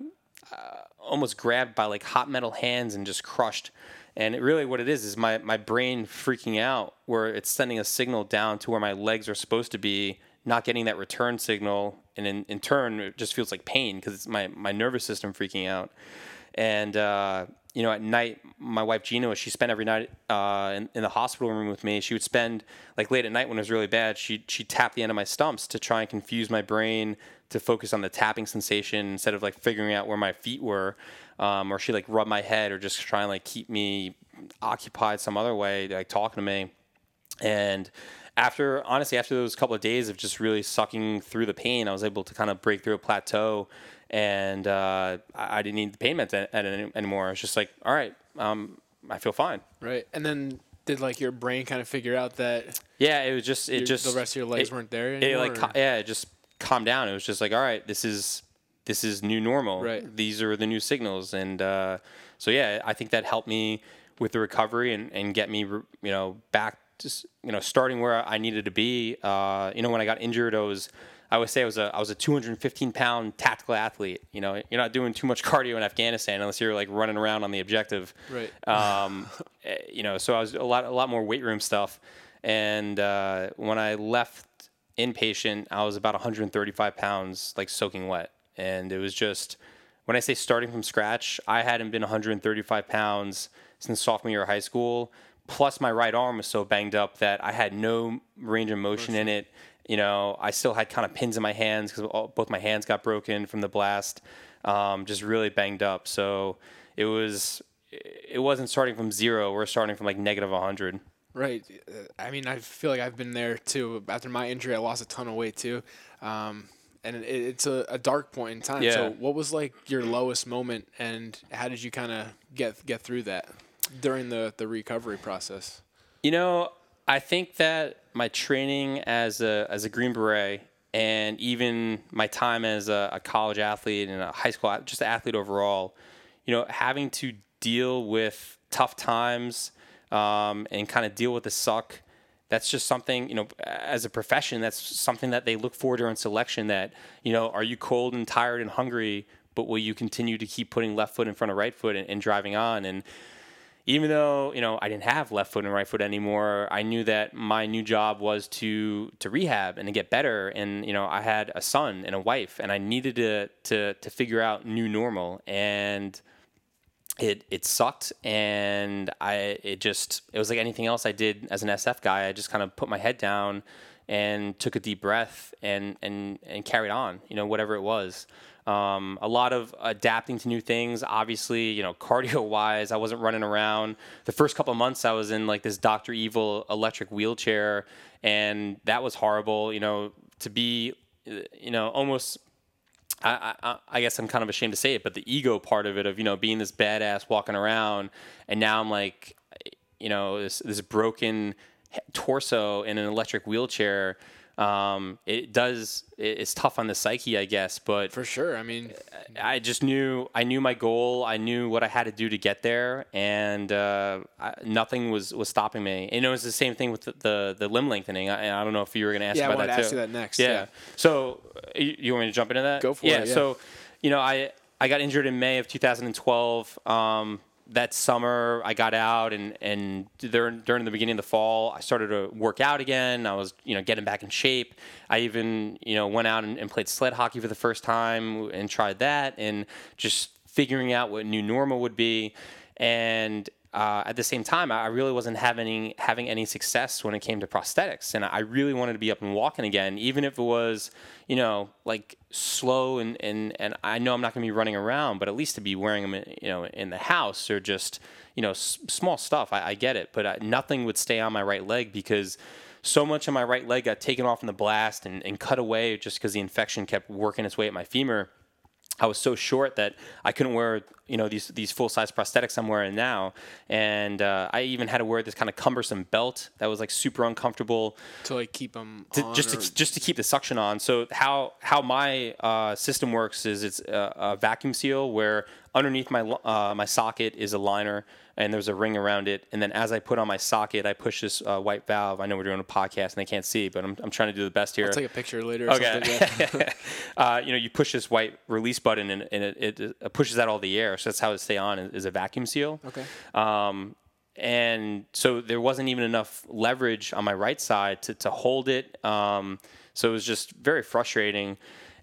uh, almost grabbed by like hot metal hands and just crushed. And it really, what it is, is my, my brain freaking out where it's sending a signal down to where my legs are supposed to be, not getting that return signal. And in, in turn, it just feels like pain because it's my, my nervous system freaking out. And, uh, you know, at night, my wife Gina, she spent every night uh, in, in the hospital room with me. She would spend, like late at night when it was really bad, she she tap the end of my stumps to try and confuse my brain to focus on the tapping sensation instead of like figuring out where my feet were. Um, or she like rub my head or just try and like keep me occupied some other way, like talking to me. And after, honestly, after those couple of days of just really sucking through the pain, I was able to kind of break through a plateau, and uh, I I didn't need the pain meds any- anymore. It's just like, all right, um, I feel fine. Right. And then did like your brain kind of figure out that Yeah, it was just, it your- just the rest of your legs it- weren't there It like, or- yeah, it just calmed down. It was just like, all right, this is this is new normal. Right. These are the new signals, and uh, so yeah, I think that helped me with the recovery and, and get me, you know, back to you know starting where I needed to be. Uh, you know, when I got injured, I was. I would say I was a I was a 215 pound tactical athlete. You know, you're not doing too much cardio in Afghanistan unless you're like running around on the objective. Right. Um, eh, you know, so I was a lot a lot more weight room stuff. And uh, when I left inpatient, I was about 135 pounds, like soaking wet, and it was just when I say starting from scratch, I hadn't been 135 pounds since sophomore year of high school. Plus, my right arm was so banged up that I had no range of motion in it. You know, I still had kind of pins in my hands because both my hands got broken from the blast. Um, just really banged up. So it was, it wasn't starting from zero. We're starting from like negative 100. Right. Uh, I mean, I feel like I've been there too. After my injury, I lost a ton of weight too. Um, and it, it's a, a, dark point in time. Yeah. So, what was like your lowest moment, and how did you kind of get get through that during the the recovery process? You know, I think that my training as a as a Green Beret and even my time as a, a college athlete and a high school just an athlete overall, you know, having to deal with tough times um, and kind of deal with the suck. That's just something, you know, as a profession, that's something that they look for during selection. That, you know, are you cold and tired and hungry, but will you continue to keep putting left foot in front of right foot and, and driving on? And even though, you know, I didn't have left foot and right foot anymore, I knew that my new job was to to rehab and to get better. And, you know, I had a son and a wife and I needed to to to figure out new normal. And it it sucked and I it just it was like anything else I did as an SF guy. I just kind of put my head down and took a deep breath and and and carried on. You know, whatever it was. Um, a lot of adapting to new things. Obviously, you know, cardio wise, I wasn't running around. The first couple months, I was in like this Doctor Evil electric wheelchair, and that was horrible. You know, to be, you know, almost I, I, I, guess I'm kind of ashamed to say it, but the ego part of it of you know being this badass walking around, and now I'm like, you know, this this broken torso in an electric wheelchair um, it does it's tough on the psyche i guess but for sure i mean i just knew i knew my goal i knew what i had to do to get there and uh, I, nothing was was stopping me and it was the same thing with the the, the limb lengthening I, I, don't know if you were going to ask yeah, about I that ask too. that next yeah, yeah. so you, you, want me to jump into that go for yeah, it yeah so you know i I got injured in May of 2012. Um, that summer I got out and and during during the beginning of the fall I started to work out again. I was you know getting back in shape. I even you know went out and, and played sled hockey for the first time and tried that and just figuring out what new normal would be. And uh, at the same time, I really wasn't having having any success when it came to prosthetics, and I really wanted to be up and walking again, even if it was, you know, like slow and and and I know I'm not going to be running around, but at least to be wearing them, in, you know, in the house or just you know s- small stuff. I, I, get it, but I, nothing would stay on my right leg because so much of my right leg got taken off in the blast and, and cut away just because the infection kept working its way at my femur I was so short that I couldn't wear you know these these full size prosthetics I'm wearing now, and uh, I even had to wear this kind of cumbersome belt that was like super uncomfortable to like keep them to, just to, just to keep the suction on. So how how my uh, system works is it's a, a, vacuum seal where underneath my uh, my socket is a liner and there's a ring around it. And then as I put on my socket, I push this uh, white valve. I know we're doing a podcast and they can't see, but I'm, I'm trying to do the best here. I'll take a picture later. okay. Yeah. uh, you know, you push this white release button and, and it, it, it, pushes out all the air. So that's how it stay on is a vacuum seal. Okay. Um, and so there wasn't even enough leverage on my right side to, to hold it. Um, so it was just very frustrating.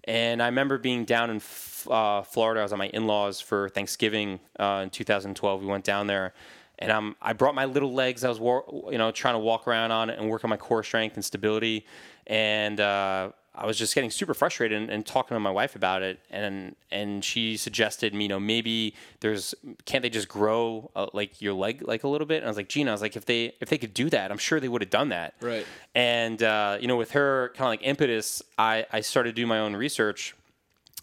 And I remember being down in uh, Florida. I was at my in-laws for Thanksgiving uh, in 2012. We went down there, and um, I brought my little legs. I was, you know, trying to walk around on it and work on my core strength and stability. And uh, I was just getting super frustrated and, and, talking to my wife about it, and and she suggested me, you know, maybe there's can't they just grow uh, like your leg like a little bit? And I was like, Gina, I was like, if they if they could do that, I'm sure they would have done that. Right. And uh, you know, with her kind of like impetus, I I started doing my own research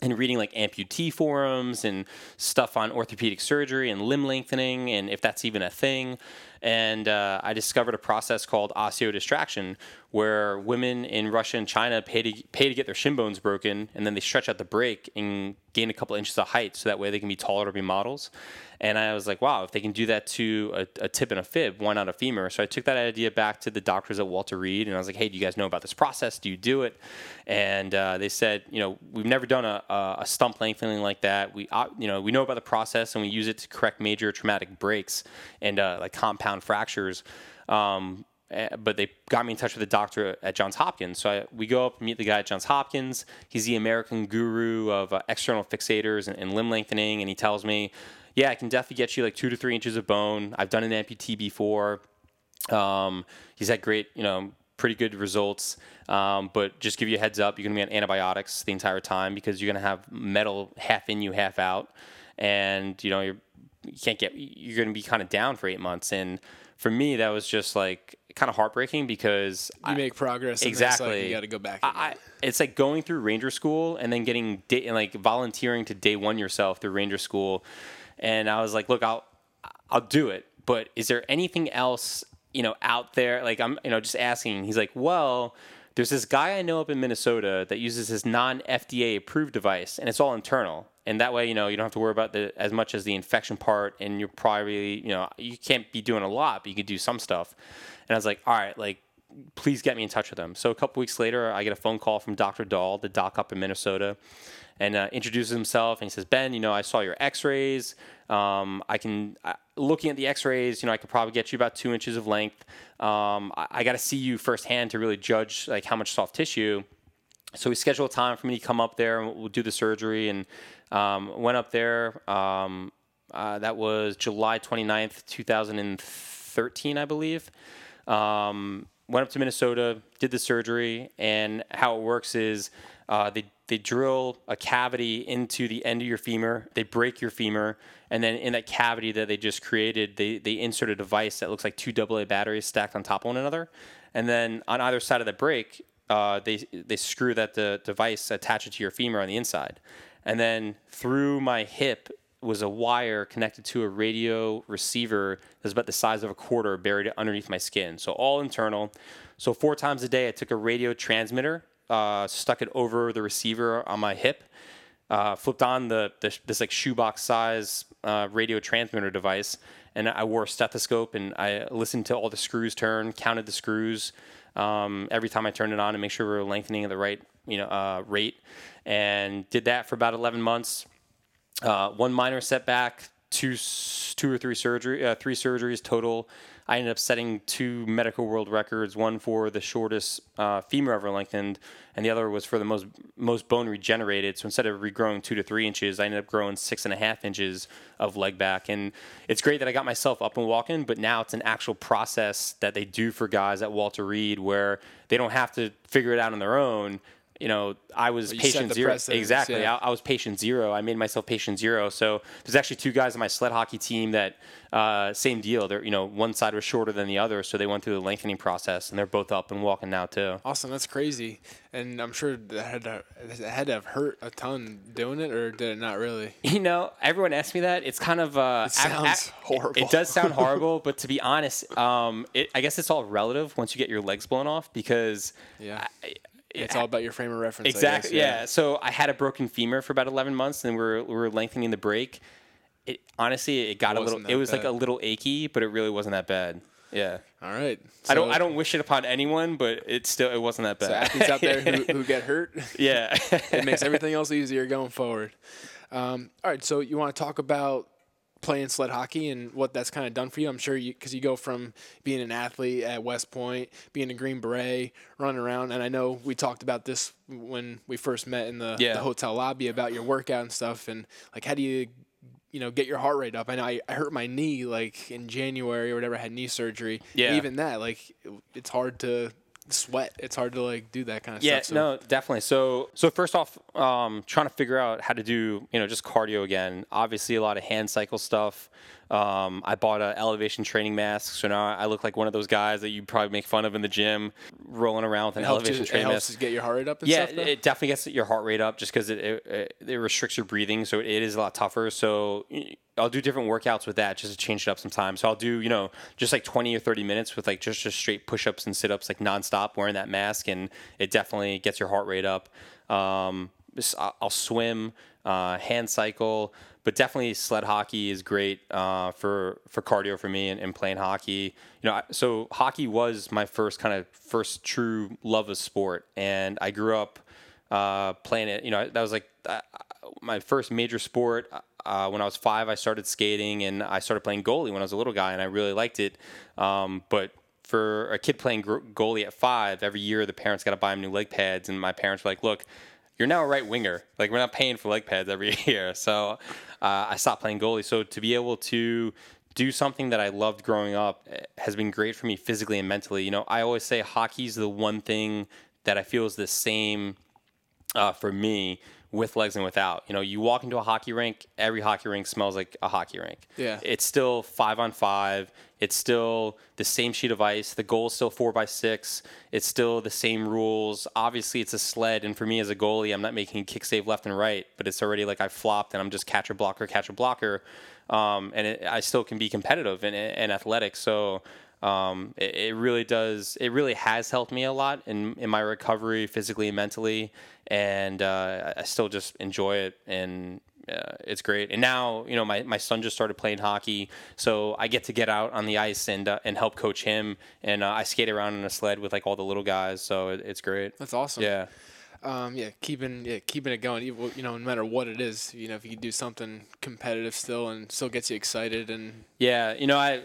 and reading like amputee forums and stuff on orthopedic surgery and limb lengthening and if that's even a thing. And uh, I discovered a process called osteodistraction, where women in Russia and China pay to pay to get their shin bones broken, and then they stretch out the break and gain a couple inches of height, so that way they can be taller to be models. And I was like, wow, if they can do that to a, a, tib and a fib, why not a femur? So I took that idea back to the doctors at Walter Reed, and I was like, hey, do you guys know about this process? Do you do it? And uh, they said, you know, we've never done a, a stump lengthening like that. We, uh, you know, we know about the process, and we use it to correct major traumatic breaks and uh, like compound fractures. Um, uh, but they got me in touch with a doctor at Johns Hopkins. So I, we go up and meet the guy at Johns Hopkins. He's the American guru of uh, external fixators and, and limb lengthening, and he tells me, "Yeah, I can definitely get you like two to three inches of bone. I've done an amputee before." Um, he's had great, you know, pretty good results. Um, but just give you a heads up, you're going to be on antibiotics the entire time because you're going to have metal half in you, half out, and you know you're you can't get you're going to be kind of down for eight months. And for me, that was just like kind of heartbreaking because you I, make progress. exactly, like you got to go back. I, it's like going through Ranger School and then getting day, and like volunteering to day one yourself through Ranger School. And I was like, look, I'll I'll do it, but is there anything else you know out there? Like I'm you know just asking. He's like, well there's this guy I know up in Minnesota that uses his non-FDA approved device, and it's all internal. And that way, you know, you don't have to worry about the as much as the infection part, and you're probably, you know, you can't be doing a lot, but you could do some stuff. And I was like, all right, like, please get me in touch with him. So a couple weeks later, I get a phone call from Dr. Dahl, the doc up in Minnesota, and uh, introduces himself, and he says, Ben, you know, I saw your X-rays. Um, I can, uh, looking at the X-rays, you know, I could probably get you about two inches of length. Um, I, I got to see you firsthand to really judge like how much soft tissue. So we scheduled a time for me to come up there and we'll do the surgery. And um, went up there. Um, uh, that was July 29th, 2013, I believe. Um, went up to Minnesota, did the surgery, and how it works is uh, they they drill a cavity into the end of your femur. They break your femur, and then in that cavity that they just created, they they insert a device that looks like two AA batteries stacked on top of one another, and then on either side of the break, uh, they they screw that the device attach it to your femur on the inside, and then through my hip was a wire connected to a radio receiver that's about the size of a quarter buried underneath my skin. So all internal. So four times a day, I took a radio transmitter uh, stuck it over the receiver on my hip, uh, flipped on the, the, this like shoebox size uh, radio transmitter device, and I wore a stethoscope and I listened to all the screws turn, counted the screws um, every time I turned it on to make sure we were lengthening at the right you know uh, rate, and did that for about 11 months. Uh, one minor setback, two two or three surgery, uh, three surgeries total. I ended up setting two medical world records, one for the shortest uh, femur ever lengthened, and the other was for the most most bone regenerated. So instead of regrowing two to three inches, I ended up growing six and a half inches of leg back. And it's great that I got myself up and walking, but now it's an actual process that they do for guys at Walter Reed where they don't have to figure it out on their own you know, I was patient zero. Exactly. Yeah. I, I, was patient zero. I made myself patient zero. So there's actually two guys on my sled hockey team that uh, same deal. They're you know one side was shorter than the other, so they went through the lengthening process, and they're both up and walking now too. Awesome. That's crazy. And I'm sure that had to, had to have hurt a ton doing it, or did it not really? You know, everyone asks me that. It's kind of uh, it sounds horrible. It does sound horrible, but to be honest, um, it, I guess it's all relative once you get your legs blown off because yeah. I, it's all about your frame of reference. Exactly. Guess, yeah. yeah. So I had a broken femur for about 11 months, and we were we were lengthening the break. It honestly, it got it a little. It was bad. like a little achy, but it really wasn't that bad. Yeah. All right. So I don't. I don't wish it upon anyone, but it still it wasn't that bad. So athletes out there who, who get hurt. Yeah. it makes everything else easier going forward. Um, all right. So you want to talk about playing sled hockey and what that's kind of done for you. I'm sure you because you go from being an athlete at West Point, being a Green Beret, running around, and I know we talked about this when we first met in the, yeah. the hotel lobby about your workout and stuff, and like how do you you know get your heart rate up. I know I, I hurt my knee like in January or whatever. I had knee surgery. Yeah. even that, like, it's hard to sweat. It's hard to like do that kind of yeah, stuff. Yeah, so. no, definitely. So, so first off, um, trying to figure out how to do, you know, just cardio again. Obviously, a lot of hand cycle stuff. Um, I bought an elevation training mask, so now I look like one of those guys that you probably make fun of in the gym, rolling around with an elevation you, training it mask. Helps get your heart rate up. yeah, stuff, it definitely gets your heart rate up just because it, it, it restricts your breathing, so it is a lot tougher. So I'll do different workouts with that just to change it up sometimes. So I'll do, you know, just like 20 or 30 minutes with like just, just straight push ups and sit ups, like nonstop wearing that mask. And it definitely gets your heart rate up. Um, I'll swim, uh, hand cycle, but definitely sled hockey is great uh, for for cardio for me and, and, playing hockey. You know, so hockey was my first kind of first true love of sport, and I grew up uh, playing it. You know, that was like uh, my first major sport. Uh, when I was five, I started skating and I started playing goalie when I was a little guy, and I really liked it. Um, but for a kid playing goalie at five, every year the parents got to buy him new leg pads, and my parents were like, "Look, you're now a right winger. Like we're not paying for leg pads every year." So uh, I stopped playing goalie. So to be able to do something that I loved growing up eh, has been great for me physically and mentally. You know, I always say hockey's the one thing that I feel is the same uh, for me with legs and without. You know, you walk into a hockey rink, every hockey rink smells like a hockey rink. Yeah. It's still five on five. It's still the same sheet of ice. The goal is still four by six. It's still the same rules. Obviously, it's a sled. And for me as a goalie, I'm not making kick save left and right, but it's already like I flopped and I'm just catcher blocker, catcher blocker. Um, and it, I still can be competitive and, and athletic. So, um, it, it, really does. It really has helped me a lot in, in my recovery, physically and mentally, and uh, I still just enjoy it, and uh, it's great. And now, you know, my, my son just started playing hockey, so I get to get out on the ice and uh, and help coach him, and uh, I skate around in a sled with like all the little guys, so it, it's great. That's awesome. Yeah. Um, yeah, keeping yeah, keeping it going. You know, no matter what it is, you know, if you can do something competitive still and still gets you excited and yeah, you know, I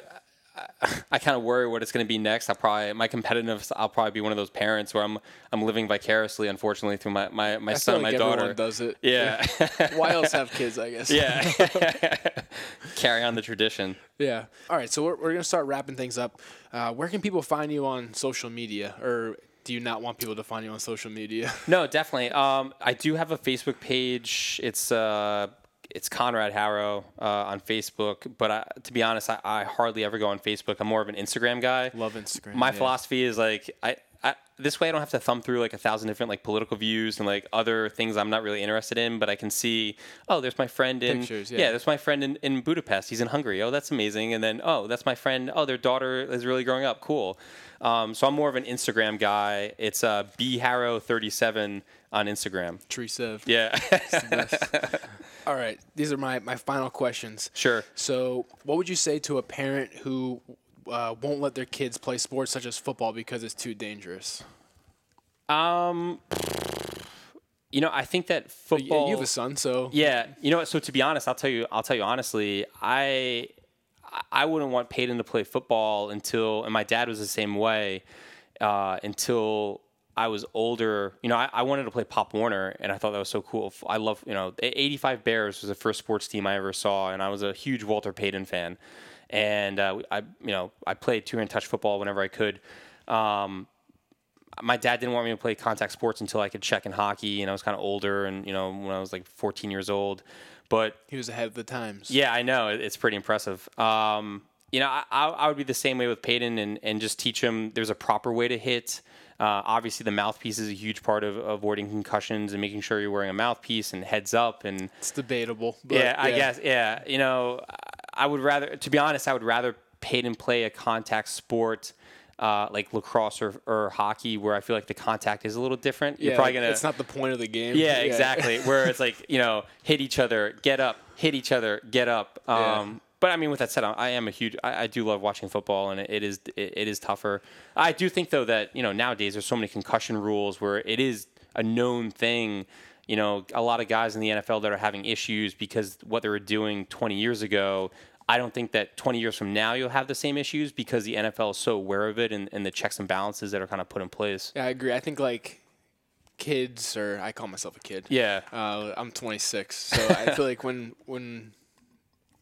I kind of worry what it's going to be next. I probably my competitiveness. I'll probably be one of those parents where I'm I'm living vicariously, unfortunately, through my my, my son, like my daughter. Does it? Yeah. Why else have kids? I guess. Yeah. Carry on the tradition. Yeah. All right. So we're we're gonna start wrapping things up. Uh, where can people find you on social media, or do you not want people to find you on social media? No, definitely. Um, I do have a Facebook page. It's uh, it's Conrad Harrow uh, on Facebook, but I, to be honest, I, I, hardly ever go on Facebook. I'm more of an Instagram guy. Love Instagram. My yeah. philosophy is like I, I, this way I don't have to thumb through like a thousand different like political views and like other things I'm not really interested in, but I can see oh there's my friend in Pictures, yeah. yeah there's my friend in, in Budapest. He's in Hungary. Oh that's amazing. And then oh that's my friend. Oh their daughter is really growing up. Cool. Um, so I'm more of an Instagram guy. It's uh, bharrow37 on Instagram. Tree Sev. Yeah. All right. These are my, my final questions. Sure. So, what would you say to a parent who uh, won't let their kids play sports such as football because it's too dangerous? Um, you know, I think that football. You, you have a son, so yeah. You know what? So to be honest, I'll tell you. I'll tell you honestly. I I wouldn't want Peyton to play football until, and my dad was the same way, uh, until I was older. You know, I, I, wanted to play Pop Warner, and I thought that was so cool. I love, you know, 85 Bears was the first sports team I ever saw, and I was a huge Walter Payton fan. And uh, I, you know, I played two-hand touch football whenever I could. Um, my dad didn't want me to play contact sports until I could check in hockey, and I was kind of older, and you know, when I was like 14 years old. But he was ahead of the times. Yeah, I know. It's pretty impressive. Um, you know, I, I, would be the same way with Payton, and, and just teach him there's a proper way to hit. Uh, obviously, the mouthpiece is a huge part of avoiding concussions and making sure you're wearing a mouthpiece and heads up. And it's debatable. yeah, yeah, I guess. Yeah, you know, I would rather, to be honest, I would rather Peyton play a contact sport uh, like lacrosse or, or hockey, where I feel like the contact is a little different. You're probably gonna. It's not the point of the game. Yeah, yeah. exactly. where it's like you know, hit each other, get up, hit each other, get up. Um, yeah. But I mean, with that said, I am a huge. I, I do love watching football, and it, is it, it is tougher. I do think though that you know nowadays there's so many concussion rules where it is a known thing. You know, a lot of guys in the NFL that are having issues because what they were doing 20 years ago I don't think that 20 years from now you'll have the same issues because the NFL is so aware of it and, and the checks and balances that are kind of put in place. Yeah, I agree. I think like kids, or I call myself a kid. Yeah. Uh, I'm 26, so I feel like when when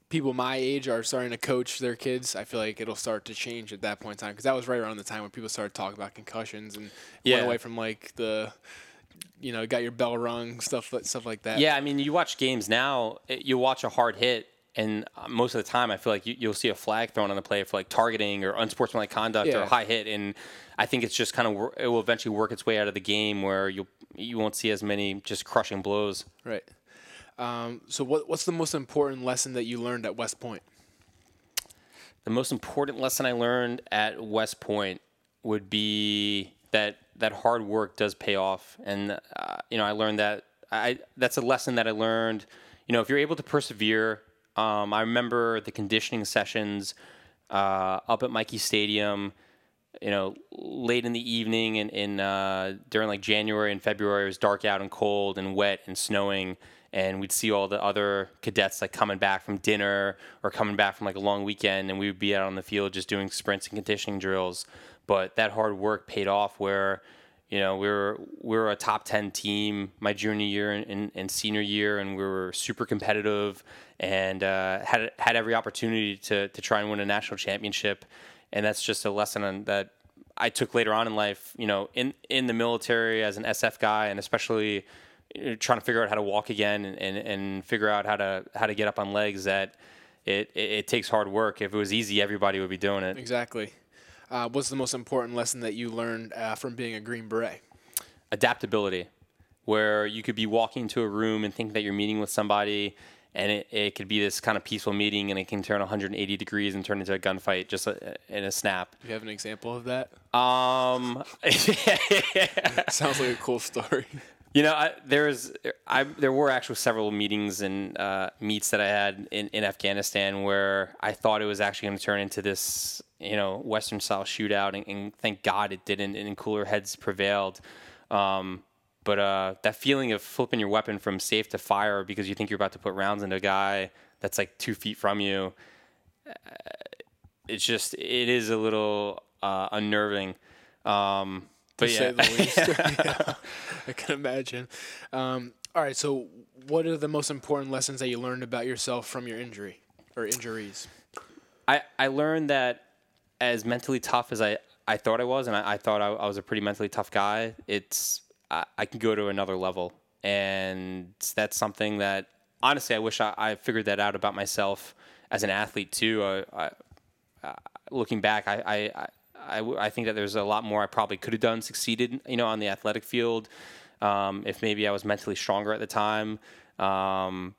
people my age are starting to coach their kids, I feel like it'll start to change at that point in time because that was right around the time when people started talking about concussions and yeah. went away from like the you know got your bell rung stuff stuff like that. Yeah, I mean you watch games now, you watch a hard hit and uh, most of the time, I feel like you, will see a flag thrown on the play for like targeting or unsportsmanlike conduct yeah. or high hit, and I think it's just kind of it will eventually work its way out of the game where you you won't see as many just crushing blows. Right. Um, so, what what's the most important lesson that you learned at West Point? The most important lesson I learned at West Point would be that that hard work does pay off, and uh, you know I learned that I that's a lesson that I learned. You know, if you're able to persevere um, I remember the conditioning sessions uh, up at Michie Stadium. You know, late in the evening and in uh, during like January and February, it was dark out and cold and wet and snowing. And we'd see all the other cadets like coming back from dinner or coming back from like a long weekend, and we would be out on the field just doing sprints and conditioning drills. But that hard work paid off where you know, we were we were a top ten team my junior year and, and, and senior year, and we were super competitive and uh, had had every opportunity to to try and win a national championship. And that's just a lesson on, that I took later on in life. You know, in in the military as an SF guy, and especially trying to figure out how to walk again and, and, and figure out how to how to get up on legs. That it, it, it takes hard work. If it was easy, everybody would be doing it. Exactly uh, what's the most important lesson that you learned uh, from being a Green Beret? Adaptability, where you could be walking into a room and think that you're meeting with somebody, and it, it could be this kind of peaceful meeting, and it can turn 180 degrees and turn into a gunfight just a, uh, in a snap. Do you have an example of that? Um, sounds like a cool story. You know, I, there's I there were actually several meetings and uh, meets that I had in, in Afghanistan where I thought it was actually going to turn into this you know Western style shootout, and, and, thank God it didn't, and cooler heads prevailed. Um, but uh, that feeling of flipping your weapon from safe to fire because you think you're about to put rounds into a guy that's like two feet from you, uh, it's just it is a little uh, unnerving. Um, but yeah. yeah. I can imagine. Um, all right, so what are the most important lessons that you learned about yourself from your injury or injuries? I, I learned that as mentally tough as I, I thought I was, and I, I thought I, I, was a pretty mentally tough guy, it's I, I can go to another level. And that's something that honestly I wish I, I figured that out about myself as an athlete too. I, I, looking back, I, I, I, I think that there's a lot more I probably could have done, succeeded, you know, on the athletic field. Um, if maybe I was mentally stronger at the time, um,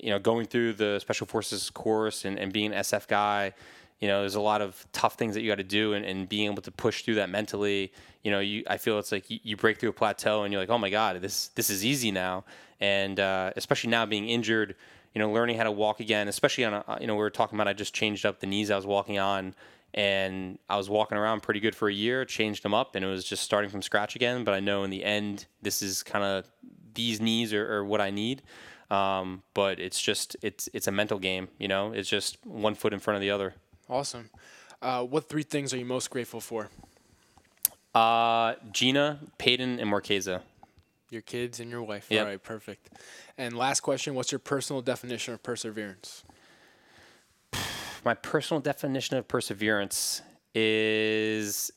you know, going through the special forces course and, and being an SF guy, you know, there's a lot of tough things that you got to do and, and being able to push through that mentally, you know, you, I feel it's like you, you, break through a plateau and you're like, oh my God, this, this is easy now. And, uh, especially now being injured, you know, learning how to walk again, especially on, a, you know, we were talking about, I just changed up the knees I was walking on and I was walking around pretty good for a year, changed them up, and it was just starting from scratch again. But I know in the end, this is kind of these knees are, are, what I need. Um, but it's just it's it's a mental game, you know. It's just one foot in front of the other. Awesome. Uh, what three things are you most grateful for? Uh, Gina, Peyton, and Marquesa. Your kids and your wife. Yep. All right, perfect. And last question: What's your personal definition of perseverance? My personal definition of perseverance is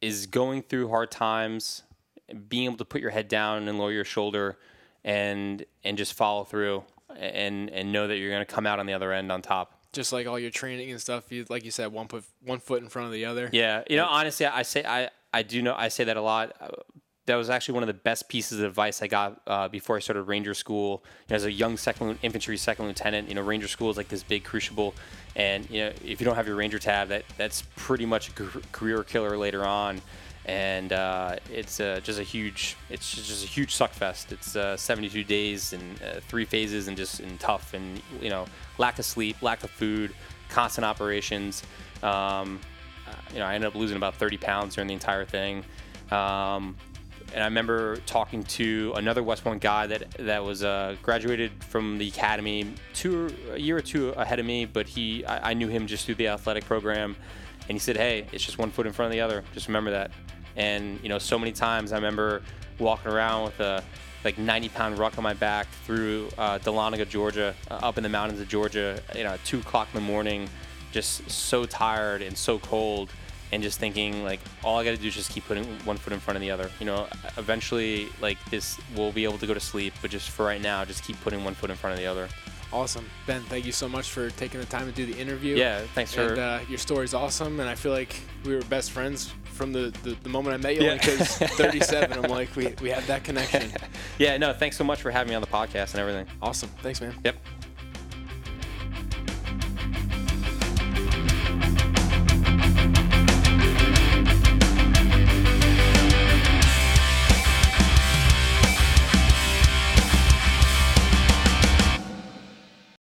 is going through hard times, being able to put your head down and lower your shoulder, and and just follow through, and and know that you're going to come out on the other end on top. Just like all your training and stuff, you like you said, one put one foot in front of the other. Yeah, you know, honestly, I say I I do know I say that a lot that was actually one of the best pieces of advice I got uh, before I started Ranger School. You know, as a young second infantry second lieutenant, you know, Ranger School is like this big crucible, and you know, if you don't have your Ranger tab, that that's pretty much a career killer later on. And uh, it's uh, just a huge, it's just a huge suck fest. It's uh, 72 days and uh, three phases, and just and tough, and you know, lack of sleep, lack of food, constant operations. Um, uh, you know, I ended up losing about 30 pounds during the entire thing. Um, and I remember talking to another West Point guy that that was uh, graduated from the academy two a year or two ahead of me, but he I, I, knew him just through the athletic program, and he said, "Hey, it's just one foot in front of the other. Just remember that." And you know, so many times I remember walking around with a like 90 pound ruck on my back through uh, Dahlonega, Georgia, uh, up in the mountains of Georgia, you know, at two o'clock in the morning, just so tired and so cold and just thinking like all I got to do is just keep putting one foot in front of the other. You know, eventually like this we'll be able to go to sleep, but just for right now, just keep putting one foot in front of the other. Awesome, Ben. Thank you so much for taking the time to do the interview. Yeah, thanks for. And uh, your story's awesome, and I feel like we were best friends from the, the, the moment I met you. Yeah. Because 37, I'm like we we have that connection. yeah, no, thanks so much for having me on the podcast and everything. Awesome, thanks, man. Yep.